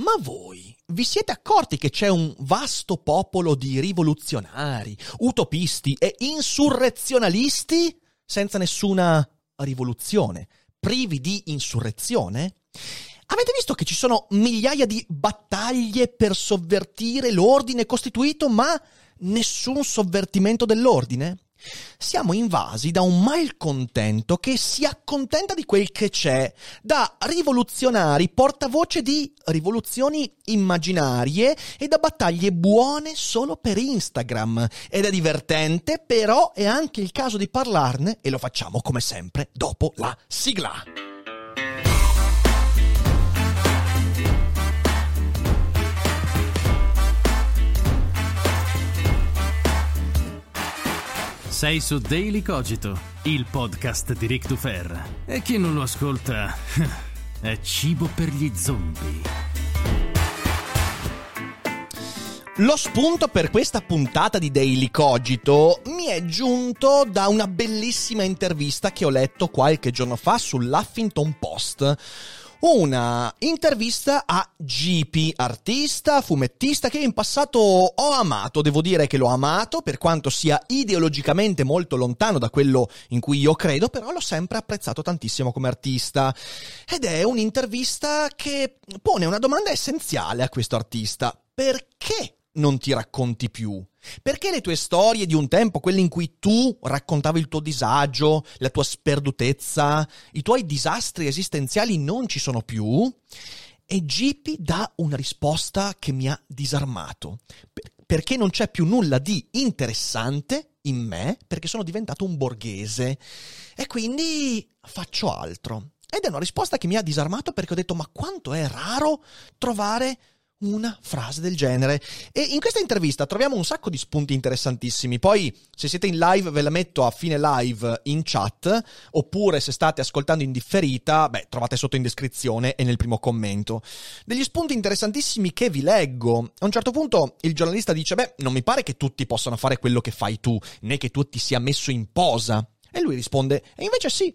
Ma voi vi siete accorti che c'è un vasto popolo di rivoluzionari, utopisti e insurrezionalisti senza nessuna rivoluzione, privi di insurrezione? Avete visto che ci sono migliaia di battaglie per sovvertire l'ordine costituito, ma nessun sovvertimento dell'ordine? Siamo invasi da un malcontento che si accontenta di quel che c'è, da rivoluzionari portavoce di rivoluzioni immaginarie e da battaglie buone solo per Instagram. Ed è divertente, però è anche il caso di parlarne e lo facciamo come sempre dopo la sigla. Sei su Daily Cogito, il podcast di Rick Dufer. E chi non lo ascolta è cibo per gli zombie. Lo spunto per questa puntata di Daily Cogito mi è giunto da una bellissima intervista che ho letto qualche giorno fa sull'Huffington Post una intervista a GP, artista, fumettista che in passato ho amato, devo dire che l'ho amato per quanto sia ideologicamente molto lontano da quello in cui io credo, però l'ho sempre apprezzato tantissimo come artista. Ed è un'intervista che pone una domanda essenziale a questo artista. Perché non ti racconti più? Perché le tue storie di un tempo, quelle in cui tu raccontavi il tuo disagio, la tua sperdutezza, i tuoi disastri esistenziali non ci sono più? E Gipi dà una risposta che mi ha disarmato. Perché non c'è più nulla di interessante in me, perché sono diventato un borghese. E quindi faccio altro. Ed è una risposta che mi ha disarmato perché ho detto: ma quanto è raro trovare una frase del genere. E in questa intervista troviamo un sacco di spunti interessantissimi. Poi, se siete in live, ve la metto a fine live in chat. Oppure, se state ascoltando in differita, beh, trovate sotto in descrizione e nel primo commento. Degli spunti interessantissimi che vi leggo. A un certo punto il giornalista dice: Beh, non mi pare che tutti possano fare quello che fai tu, né che tu ti sia messo in posa. E lui risponde: E invece sì,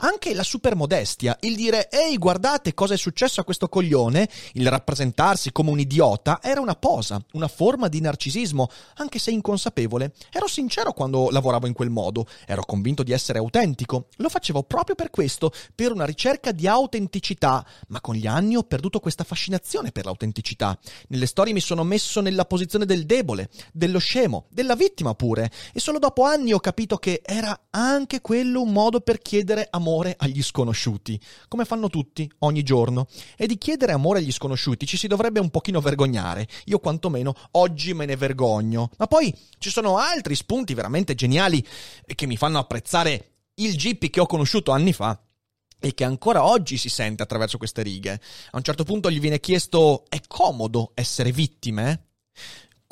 anche la supermodestia, il dire ehi guardate cosa è successo a questo coglione, il rappresentarsi come un idiota, era una posa, una forma di narcisismo, anche se inconsapevole. Ero sincero quando lavoravo in quel modo, ero convinto di essere autentico, lo facevo proprio per questo, per una ricerca di autenticità, ma con gli anni ho perduto questa fascinazione per l'autenticità. Nelle storie mi sono messo nella posizione del debole, dello scemo, della vittima pure, e solo dopo anni ho capito che era anche quello un modo per chiedere amore amore agli sconosciuti, come fanno tutti, ogni giorno. E di chiedere amore agli sconosciuti ci si dovrebbe un pochino vergognare. Io quantomeno oggi me ne vergogno. Ma poi ci sono altri spunti veramente geniali che mi fanno apprezzare il Gippi che ho conosciuto anni fa e che ancora oggi si sente attraverso queste righe. A un certo punto gli viene chiesto: è comodo essere vittime?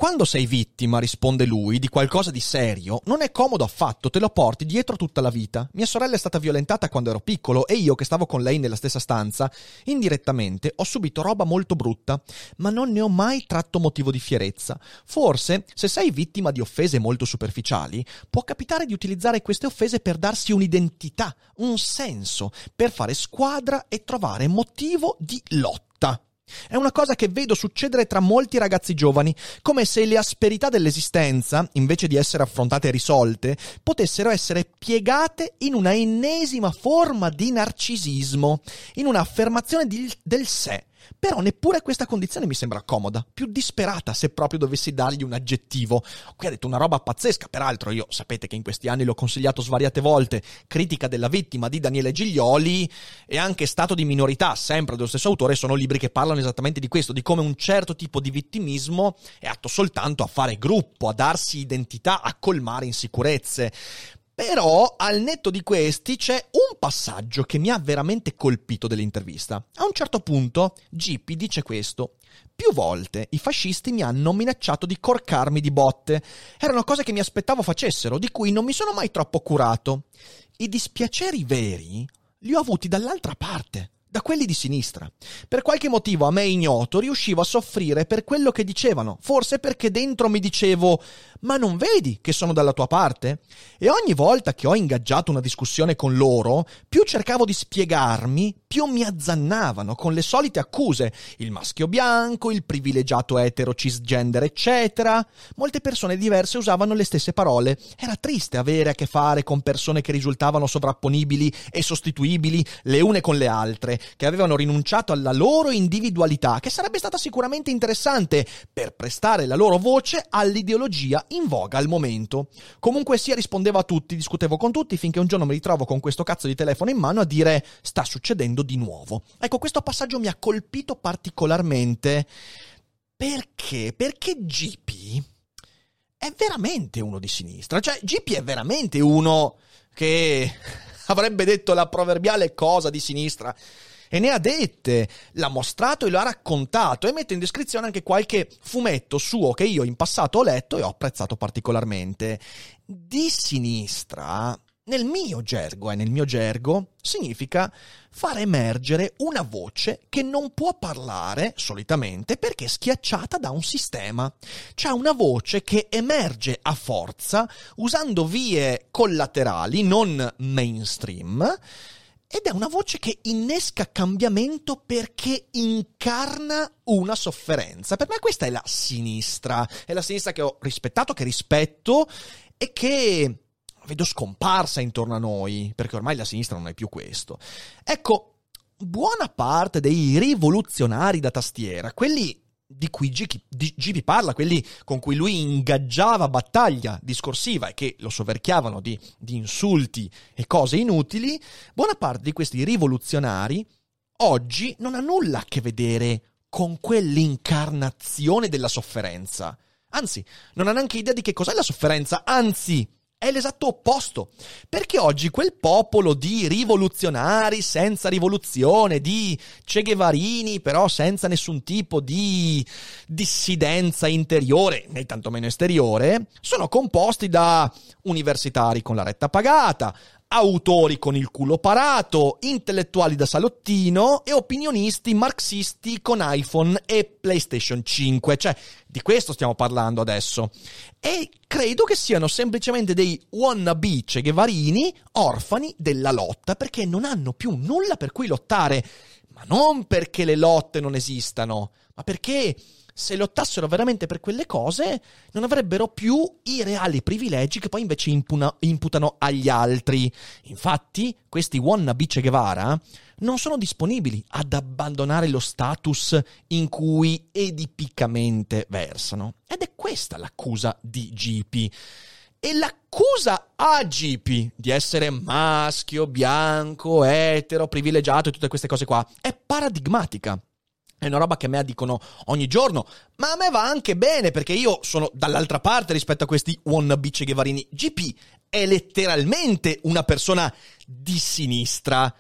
Quando sei vittima, risponde lui, di qualcosa di serio, non è comodo affatto, te lo porti dietro tutta la vita. Mia sorella è stata violentata quando ero piccolo e io, che stavo con lei nella stessa stanza, indirettamente ho subito roba molto brutta, ma non ne ho mai tratto motivo di fierezza. Forse, se sei vittima di offese molto superficiali, può capitare di utilizzare queste offese per darsi un'identità, un senso, per fare squadra e trovare motivo di lotta. È una cosa che vedo succedere tra molti ragazzi giovani, come se le asperità dell'esistenza, invece di essere affrontate e risolte, potessero essere piegate in una ennesima forma di narcisismo, in un'affermazione di, del sé, però neppure questa condizione mi sembra comoda, più disperata se proprio dovessi dargli un aggettivo. Qui ha detto una roba pazzesca, peraltro io sapete che in questi anni l'ho consigliato svariate volte, Critica della vittima di Daniele Giglioli e anche Stato di minorità, sempre dello stesso autore, sono libri che parlano esattamente di questo, di come un certo tipo di vittimismo è atto soltanto a fare gruppo, a darsi identità, a colmare insicurezze. Però al netto di questi c'è un passaggio che mi ha veramente colpito dell'intervista. A un certo punto Gippy dice questo. Più volte i fascisti mi hanno minacciato di corcarmi di botte. Erano cose che mi aspettavo facessero, di cui non mi sono mai troppo curato. I dispiaceri veri li ho avuti dall'altra parte da quelli di sinistra. Per qualche motivo a me ignoto riuscivo a soffrire per quello che dicevano, forse perché dentro mi dicevo ma non vedi che sono dalla tua parte? E ogni volta che ho ingaggiato una discussione con loro, più cercavo di spiegarmi, più mi azzannavano con le solite accuse, il maschio bianco, il privilegiato etero cisgender, eccetera. Molte persone diverse usavano le stesse parole. Era triste avere a che fare con persone che risultavano sovrapponibili e sostituibili le une con le altre, che avevano rinunciato alla loro individualità, che sarebbe stata sicuramente interessante per prestare la loro voce all'ideologia in voga al momento. Comunque sia rispondevo a tutti, discutevo con tutti finché un giorno mi ritrovo con questo cazzo di telefono in mano a dire sta succedendo di nuovo. Ecco, questo passaggio mi ha colpito particolarmente perché? Perché GP è veramente uno di sinistra, cioè GP è veramente uno che avrebbe detto la proverbiale cosa di sinistra e ne ha dette, l'ha mostrato e lo ha raccontato e mette in descrizione anche qualche fumetto suo che io in passato ho letto e ho apprezzato particolarmente. Di sinistra, nel mio gergo e eh, nel mio gergo, significa far emergere una voce che non può parlare solitamente perché è schiacciata da un sistema. C'è una voce che emerge a forza usando vie collaterali, non mainstream, ed è una voce che innesca cambiamento perché incarna una sofferenza. Per me questa è la sinistra, è la sinistra che ho rispettato, che rispetto e che vedo scomparsa intorno a noi, perché ormai la sinistra non è più questo. Ecco, buona parte dei rivoluzionari da tastiera, quelli di cui Gibi parla, quelli con cui lui ingaggiava battaglia discorsiva e che lo soverchiavano di, di insulti e cose inutili, buona parte di questi rivoluzionari oggi non ha nulla a che vedere con quell'incarnazione della sofferenza. Anzi, non ha neanche idea di che cos'è la sofferenza, anzi, è l'esatto opposto, perché oggi quel popolo di rivoluzionari senza rivoluzione, di Che Guevarini però senza nessun tipo di dissidenza interiore, né tantomeno esteriore, sono composti da universitari con la retta pagata, autori con il culo parato, intellettuali da salottino e opinionisti marxisti con iPhone e PlayStation 5. Cioè, di questo stiamo parlando adesso. E credo che siano semplicemente dei wannabe Che Guevarini orfani della lotta perché non hanno più nulla per cui lottare. Ma non perché le lotte non esistano, ma perché se lottassero veramente per quelle cose, non avrebbero più i reali privilegi che poi invece impuna, imputano agli altri. Infatti, questi wannabe Che Guevara non sono disponibili ad abbandonare lo status in cui edipicamente versano. Ed è questa l'accusa di GP. E l'accusa a GP di essere maschio, bianco, etero, privilegiato e tutte queste cose qua è paradigmatica. È una roba che a me dicono ogni giorno, ma a me va anche bene perché io sono dall'altra parte rispetto a questi wannabe Che Guevarini. GP è letteralmente una persona di sinistra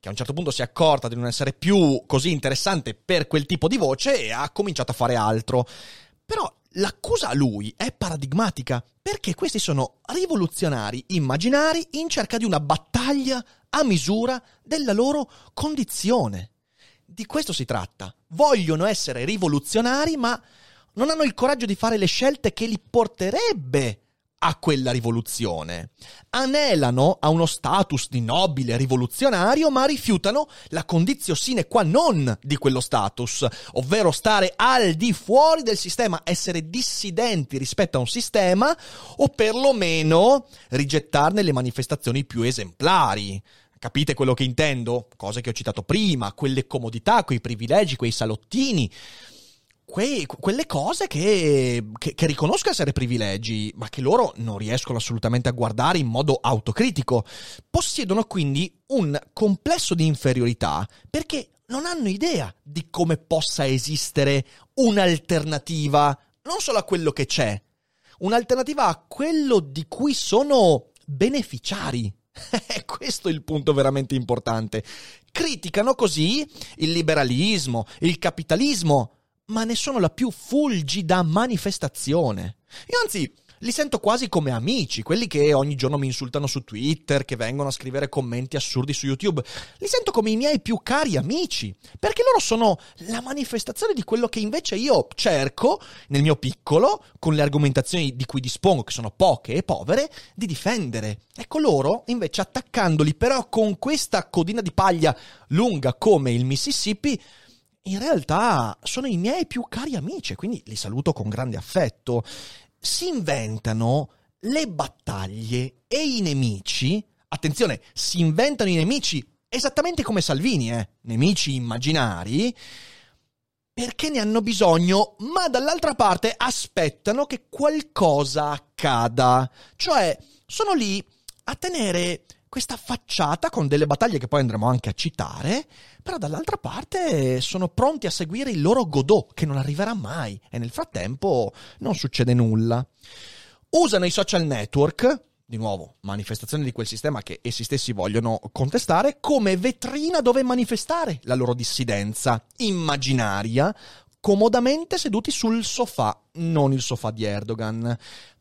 che a un certo punto si è accorta di non essere più così interessante per quel tipo di voce e ha cominciato a fare altro. Però l'accusa a lui è paradigmatica perché questi sono rivoluzionari immaginari in cerca di una battaglia a misura della loro condizione. Di questo si tratta. Vogliono essere rivoluzionari, ma non hanno il coraggio di fare le scelte che li porterebbe a quella rivoluzione. Anelano a uno status di nobile rivoluzionario, ma rifiutano la condizio sine qua non di quello status, ovvero stare al di fuori del sistema, essere dissidenti rispetto a un sistema o perlomeno rigettarne le manifestazioni più esemplari. Capite quello che intendo? Cose che ho citato prima, quelle comodità, quei privilegi, quei salottini. Que- quelle cose che, che, che, riconosco essere privilegi, ma che loro non riescono assolutamente a guardare in modo autocritico. Possiedono quindi un complesso di inferiorità perché non hanno idea di come possa esistere un'alternativa, non solo a quello che c'è, un'alternativa a quello di cui sono beneficiari. Questo è il punto veramente importante. Criticano così il liberalismo, il capitalismo, ma ne sono la più fulgida manifestazione. Io anzi li sento quasi come amici, quelli che ogni giorno mi insultano su Twitter, che vengono a scrivere commenti assurdi su YouTube. Li sento come i miei più cari amici, perché loro sono la manifestazione di quello che invece io cerco, nel mio piccolo, con le argomentazioni di cui dispongo, che sono poche e povere, di difendere. Ecco loro, invece, attaccandoli però con questa codina di paglia lunga come il Mississippi, in realtà sono i miei più cari amici, quindi li saluto con grande affetto si inventano le battaglie e i nemici. Attenzione, si inventano i nemici esattamente come Salvini, eh? Nemici immaginari. Perché ne hanno bisogno, ma dall'altra parte aspettano che qualcosa accada. Cioè, sono lì a tenere questa facciata con delle battaglie che poi andremo anche a citare, però dall'altra parte sono pronti a seguire il loro Godot, che non arriverà mai, e nel frattempo non succede nulla. Usano i social network, di nuovo, manifestazione di quel sistema che essi stessi vogliono contestare, come vetrina dove manifestare la loro dissidenza immaginaria, comodamente seduti sul sofà, non il sofà di Erdogan,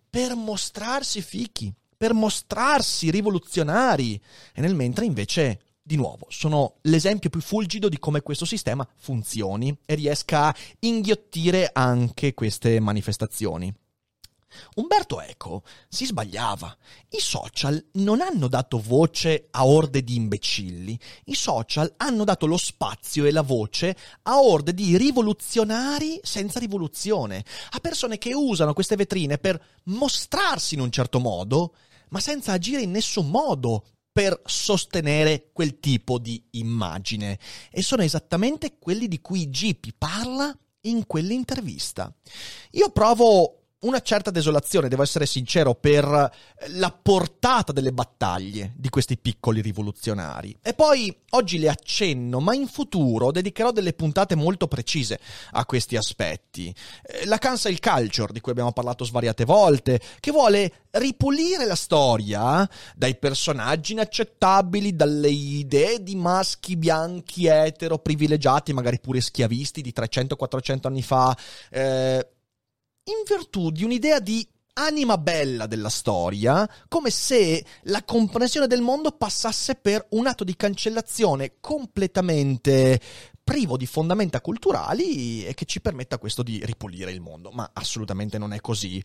per mostrarsi fichi, per mostrarsi rivoluzionari e nel mentre invece di nuovo, sono l'esempio più fulgido di come questo sistema funzioni e riesca a inghiottire anche queste manifestazioni. Umberto Eco si sbagliava. I social non hanno dato voce a orde di imbecilli. I social hanno dato lo spazio e la voce a orde di rivoluzionari senza rivoluzione, a persone che usano queste vetrine per mostrarsi in un certo modo, ma senza agire in nessun modo per sostenere quel tipo di immagine. E sono esattamente quelli di cui Gipi parla in quell'intervista. Io provo una certa desolazione, devo essere sincero, per la portata delle battaglie di questi piccoli rivoluzionari. E poi oggi le accenno, ma in futuro dedicherò delle puntate molto precise a questi aspetti. Eh, la cancel culture, di cui abbiamo parlato svariate volte, che vuole ripulire la storia dai personaggi inaccettabili, dalle idee di maschi bianchi, etero, privilegiati, magari pure schiavisti di 300-400 anni fa, eh, in virtù di un'idea di anima bella della storia, come se la comprensione del mondo passasse per un atto di cancellazione completamente privo di fondamenta culturali e che ci permetta questo di ripulire il mondo, ma assolutamente non è così.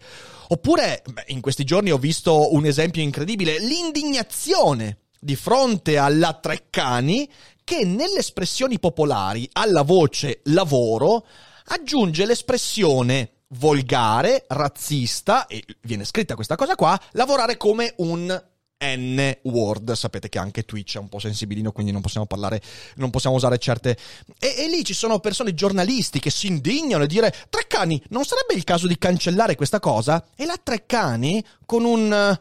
Oppure, beh, in questi giorni ho visto un esempio incredibile, l'indignazione di fronte alla Treccani che nelle espressioni popolari alla voce lavoro aggiunge l'espressione volgare, razzista, e viene scritta questa cosa qua, lavorare come un N-word. Sapete che anche Twitch è un po' sensibilino, quindi non possiamo parlare, non possiamo usare certe. E, e lì ci sono persone giornalisti che si indignano e dire: Treccani, non sarebbe il caso di cancellare questa cosa? E la Treccani, con un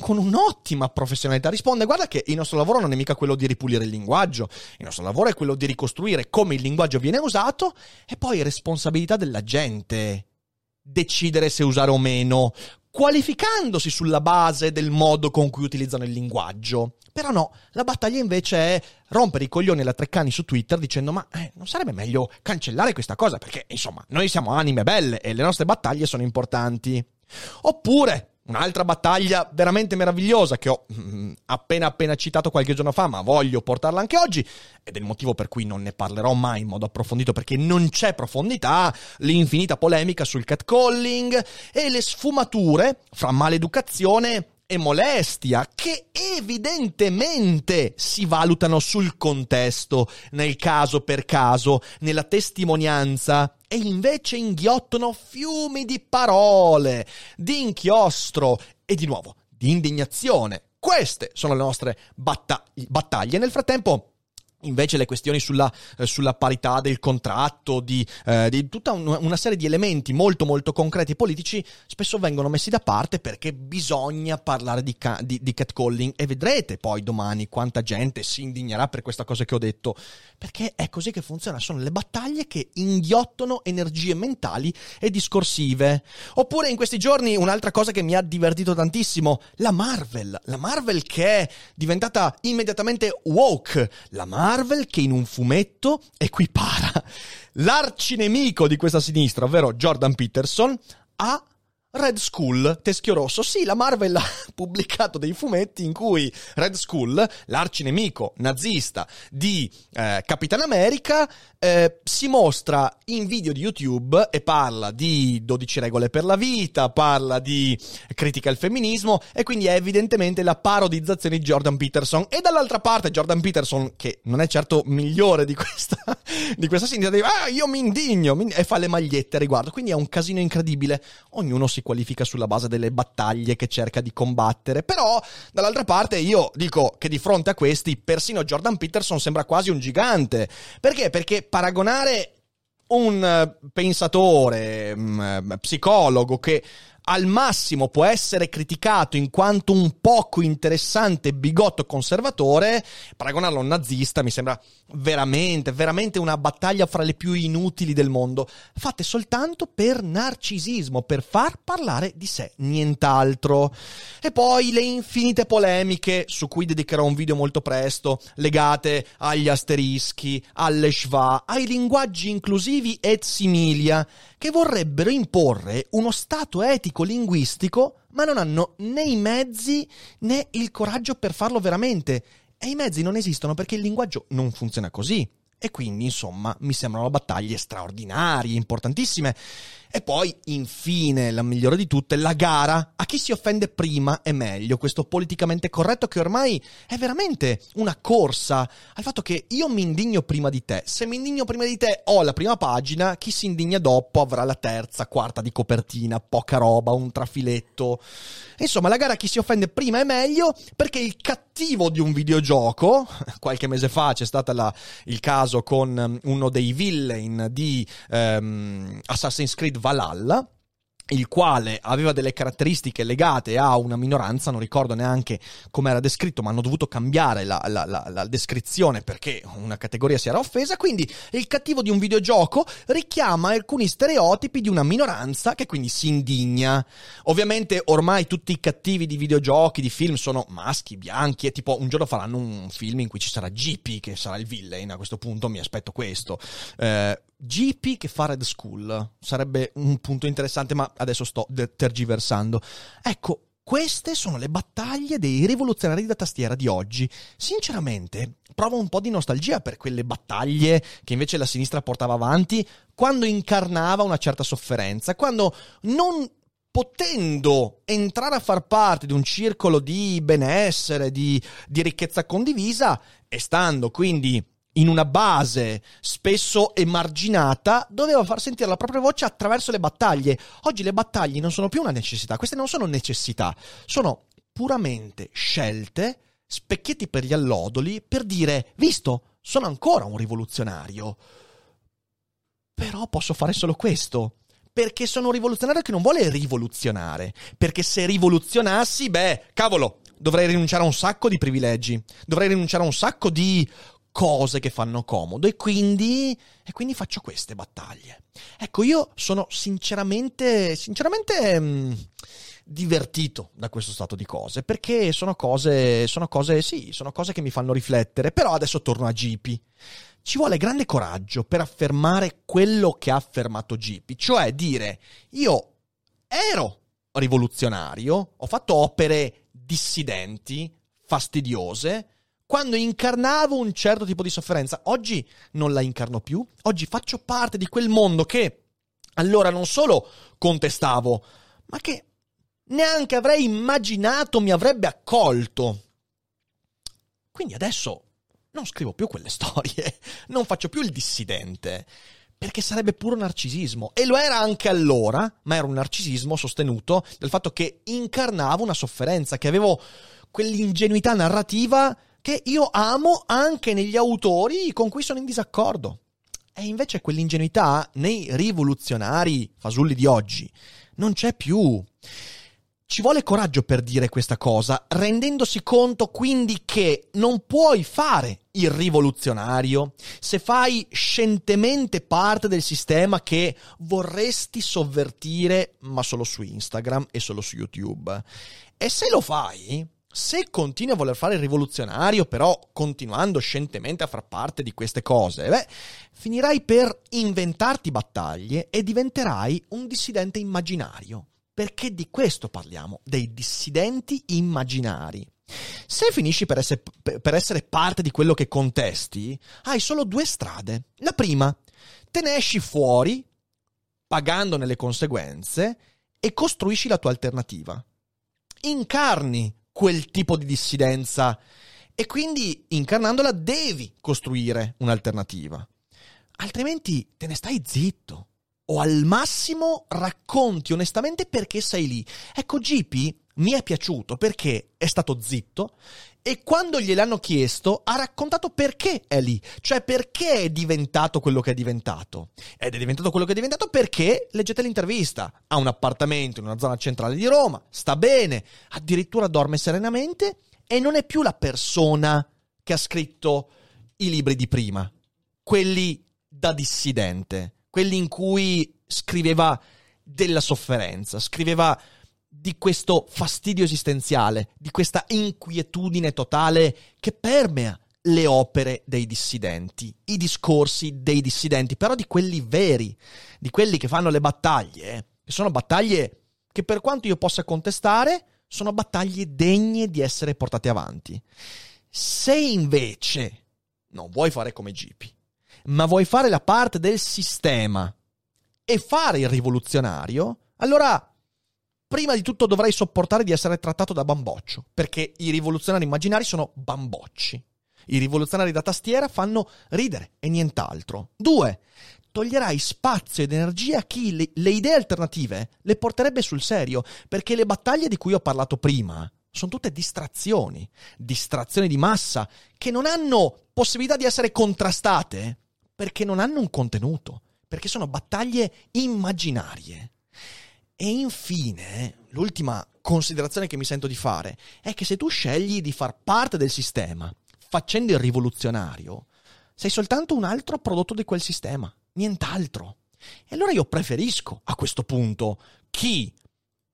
con un'ottima professionalità risponde guarda che il nostro lavoro non è mica quello di ripulire il linguaggio, il nostro lavoro è quello di ricostruire come il linguaggio viene usato e poi responsabilità della gente decidere se usare o meno, qualificandosi sulla base del modo con cui utilizzano il linguaggio. Però no, la battaglia invece è rompere i coglioni alla Treccani su Twitter dicendo ma eh, non sarebbe meglio cancellare questa cosa perché insomma noi siamo anime belle e le nostre battaglie sono importanti. Oppure Un'altra battaglia veramente meravigliosa che ho mm, appena appena citato qualche giorno fa, ma voglio portarla anche oggi, ed è il motivo per cui non ne parlerò mai in modo approfondito perché non c'è profondità, l'infinita polemica sul catcalling e le sfumature fra maleducazione e molestia che evidentemente si valutano sul contesto, nel caso per caso, nella testimonianza e invece inghiottono fiumi di parole, di inchiostro e di nuovo di indignazione. Queste sono le nostre batta- battaglie. Nel frattempo Invece le questioni sulla, eh, sulla parità del contratto, di, eh, di tutta un, una serie di elementi molto molto concreti e politici spesso vengono messi da parte perché bisogna parlare di, ca- di, di catcalling. E vedrete poi domani quanta gente si indignerà per questa cosa che ho detto, perché è così che funziona, sono le battaglie che inghiottono energie mentali e discorsive. Oppure in questi giorni un'altra cosa che mi ha divertito tantissimo, la Marvel, la Marvel che è diventata immediatamente woke, la Marvel Marvel che in un fumetto equipara l'arcinemico di questa sinistra, ovvero Jordan Peterson, a Red Skull, teschio rosso. Sì, la Marvel ha pubblicato dei fumetti in cui Red Skull, l'arcinemico nazista di eh, Capitan America, eh, si mostra in video di YouTube e parla di 12 regole per la vita, parla di critica al femminismo e quindi è evidentemente la parodizzazione di Jordan Peterson. E dall'altra parte Jordan Peterson, che non è certo migliore di questa, di questa sinistra, ah, io mi indigno, e fa le magliette a riguardo. Quindi è un casino incredibile. Ognuno si qualifica sulla base delle battaglie che cerca di combattere. Però, dall'altra parte, io dico che di fronte a questi, persino Jordan Peterson sembra quasi un gigante. Perché? Perché paragonare un eh, pensatore, um, psicologo che al massimo può essere criticato in quanto un poco interessante bigotto conservatore, paragonarlo a un nazista mi sembra veramente, veramente una battaglia fra le più inutili del mondo, fatte soltanto per narcisismo, per far parlare di sé, nient'altro. E poi le infinite polemiche, su cui dedicherò un video molto presto, legate agli asterischi, alle schwa, ai linguaggi inclusivi et similia, che vorrebbero imporre uno stato etico linguistico, ma non hanno né i mezzi né il coraggio per farlo veramente. E i mezzi non esistono perché il linguaggio non funziona così. E quindi, insomma, mi sembrano battaglie straordinarie, importantissime. E poi, infine, la migliore di tutte, la gara. A chi si offende prima è meglio. Questo politicamente corretto che ormai è veramente una corsa al fatto che io mi indigno prima di te. Se mi indigno prima di te ho la prima pagina, chi si indigna dopo avrà la terza, quarta di copertina, poca roba, un trafiletto. Insomma, la gara a chi si offende prima è meglio perché il cattivo di un videogioco, qualche mese fa c'è stato la, il caso con um, uno dei villain di um, Assassin's Creed Valhalla il quale aveva delle caratteristiche legate a una minoranza, non ricordo neanche come era descritto, ma hanno dovuto cambiare la, la, la, la, descrizione perché una categoria si era offesa, quindi il cattivo di un videogioco richiama alcuni stereotipi di una minoranza che quindi si indigna. Ovviamente ormai tutti i cattivi di videogiochi, di film sono maschi, bianchi e tipo un giorno faranno un film in cui ci sarà GP che sarà il villain, a questo punto mi aspetto questo. Eh, GP che fa Red School sarebbe un punto interessante, ma adesso sto tergiversando. Ecco, queste sono le battaglie dei rivoluzionari da tastiera di oggi. Sinceramente, provo un po' di nostalgia per quelle battaglie che invece la sinistra portava avanti quando incarnava una certa sofferenza, quando non potendo entrare a far parte di un circolo di benessere, di, di ricchezza condivisa, e stando quindi in una base spesso emarginata, doveva far sentire la propria voce attraverso le battaglie. Oggi le battaglie non sono più una necessità, queste non sono necessità, sono puramente scelte, specchietti per gli allodoli, per dire, visto, sono ancora un rivoluzionario. Però posso fare solo questo. Perché sono un rivoluzionario che non vuole rivoluzionare. Perché se rivoluzionassi, beh, cavolo, dovrei rinunciare a un sacco di privilegi, dovrei rinunciare a un sacco di cose che fanno comodo e quindi, e quindi faccio queste battaglie. Ecco, io sono sinceramente, sinceramente mh, mm, divertito da questo stato di cose perché sono cose, sono cose, sì, sono cose che mi fanno riflettere. Però adesso torno a GP. Ci vuole grande coraggio per affermare quello che ha affermato GP, cioè dire io ero rivoluzionario, ho fatto opere dissidenti, fastidiose, quando incarnavo un certo tipo di sofferenza. Oggi non la incarno più, oggi faccio parte di quel mondo che allora non solo contestavo, ma che neanche avrei immaginato mi avrebbe accolto. Quindi adesso non scrivo più quelle storie, non faccio più il dissidente, perché sarebbe puro narcisismo. E lo era anche allora, ma era un narcisismo sostenuto dal fatto che incarnavo una sofferenza, che avevo quell'ingenuità narrativa che io amo anche negli autori con cui sono in disaccordo. E invece quell'ingenuità nei rivoluzionari fasulli di oggi non c'è più. Ci vuole coraggio per dire questa cosa, rendendosi conto quindi che non puoi fare il rivoluzionario se fai scientemente parte del sistema che vorresti sovvertire, ma solo su Instagram e solo su YouTube. E se lo fai, se continui a voler fare il rivoluzionario, però continuando scientemente a far parte di queste cose, beh, finirai per inventarti battaglie e diventerai un dissidente immaginario perché di questo parliamo, dei dissidenti immaginari. Se finisci per essere, per essere, parte di quello che contesti, hai solo due strade. La prima, te ne esci fuori, pagandone le conseguenze, e costruisci la tua alternativa. Incarni quel tipo di dissidenza e quindi incarnandola devi costruire un'alternativa. Altrimenti te ne stai zitto o al massimo racconti onestamente perché sei lì. Ecco, GP mi è piaciuto perché è stato zitto e quando gliel'hanno chiesto ha raccontato perché è lì, cioè perché è diventato quello che è diventato. Ed è diventato quello che è diventato perché, leggete l'intervista, ha un appartamento in una zona centrale di Roma, sta bene, addirittura dorme serenamente e non è più la persona che ha scritto i libri di prima, quelli da dissidente quelli in cui scriveva della sofferenza, scriveva di questo fastidio esistenziale, di questa inquietudine totale che permea le opere dei dissidenti, i discorsi dei dissidenti, però di quelli veri, di quelli che fanno le battaglie, eh, che sono battaglie che per quanto io possa contestare, sono battaglie degne di essere portate avanti. Se invece non vuoi fare come Gipi, ma vuoi fare la parte del sistema e fare il rivoluzionario, allora prima di tutto dovrai sopportare di essere trattato da bamboccio, perché i rivoluzionari immaginari sono bambocci. I rivoluzionari da tastiera fanno ridere e nient'altro. Due, toglierai spazio ed energia a chi le, le, idee alternative le porterebbe sul serio, perché le battaglie di cui ho parlato prima sono tutte distrazioni, distrazioni di massa, che non hanno possibilità di essere contrastate perché non hanno un contenuto, perché sono battaglie immaginarie. E infine, l'ultima considerazione che mi sento di fare è che se tu scegli di far parte del sistema facendo il rivoluzionario, sei soltanto un altro prodotto di quel sistema, nient'altro. E allora io preferisco a questo punto chi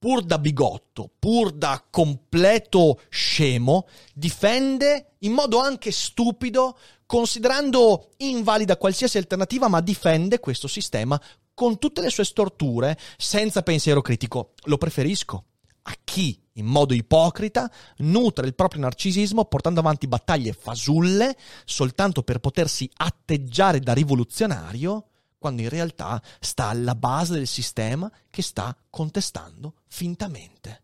pur da bigotto, pur da completo scemo, difende in modo anche stupido, considerando invalida qualsiasi alternativa, ma difende questo sistema con tutte le sue storture, senza pensiero critico. Lo preferisco a chi, in modo ipocrita, nutre il proprio narcisismo portando avanti battaglie fasulle soltanto per potersi atteggiare da rivoluzionario quando in realtà sta alla base del sistema che sta contestando fintamente.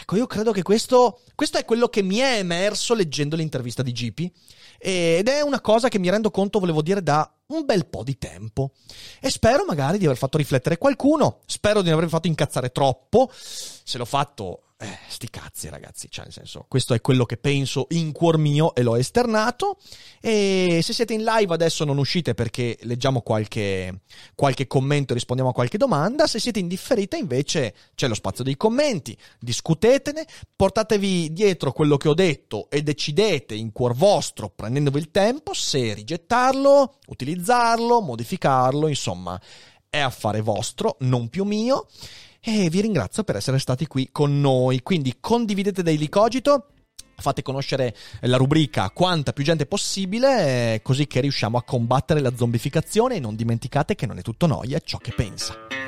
Ecco, io credo che questo, questo è quello che mi è emerso leggendo l'intervista di GP ed è una cosa che mi rendo conto, volevo dire, da un bel po' di tempo. E spero magari di aver fatto riflettere qualcuno, spero di non aver fatto incazzare troppo. Se l'ho fatto eh, sti cazzi, ragazzi. Cioè, nel senso, questo è quello che penso in cuor mio e l'ho esternato. E se siete in live adesso non uscite perché leggiamo qualche, qualche commento e rispondiamo a qualche domanda. Se siete in differita, invece, c'è lo spazio dei commenti. Discutetene, portatevi dietro quello che ho detto e decidete in cuor vostro, prendendovi il tempo, se rigettarlo, utilizzarlo, modificarlo. Insomma, è affare vostro, non più mio e vi ringrazio per essere stati qui con noi. Quindi condividete Daily Cogito fate conoscere la rubrica quanta più gente possibile, così che riusciamo a combattere la zombificazione e non dimenticate che non è tutto noia è ciò che pensa.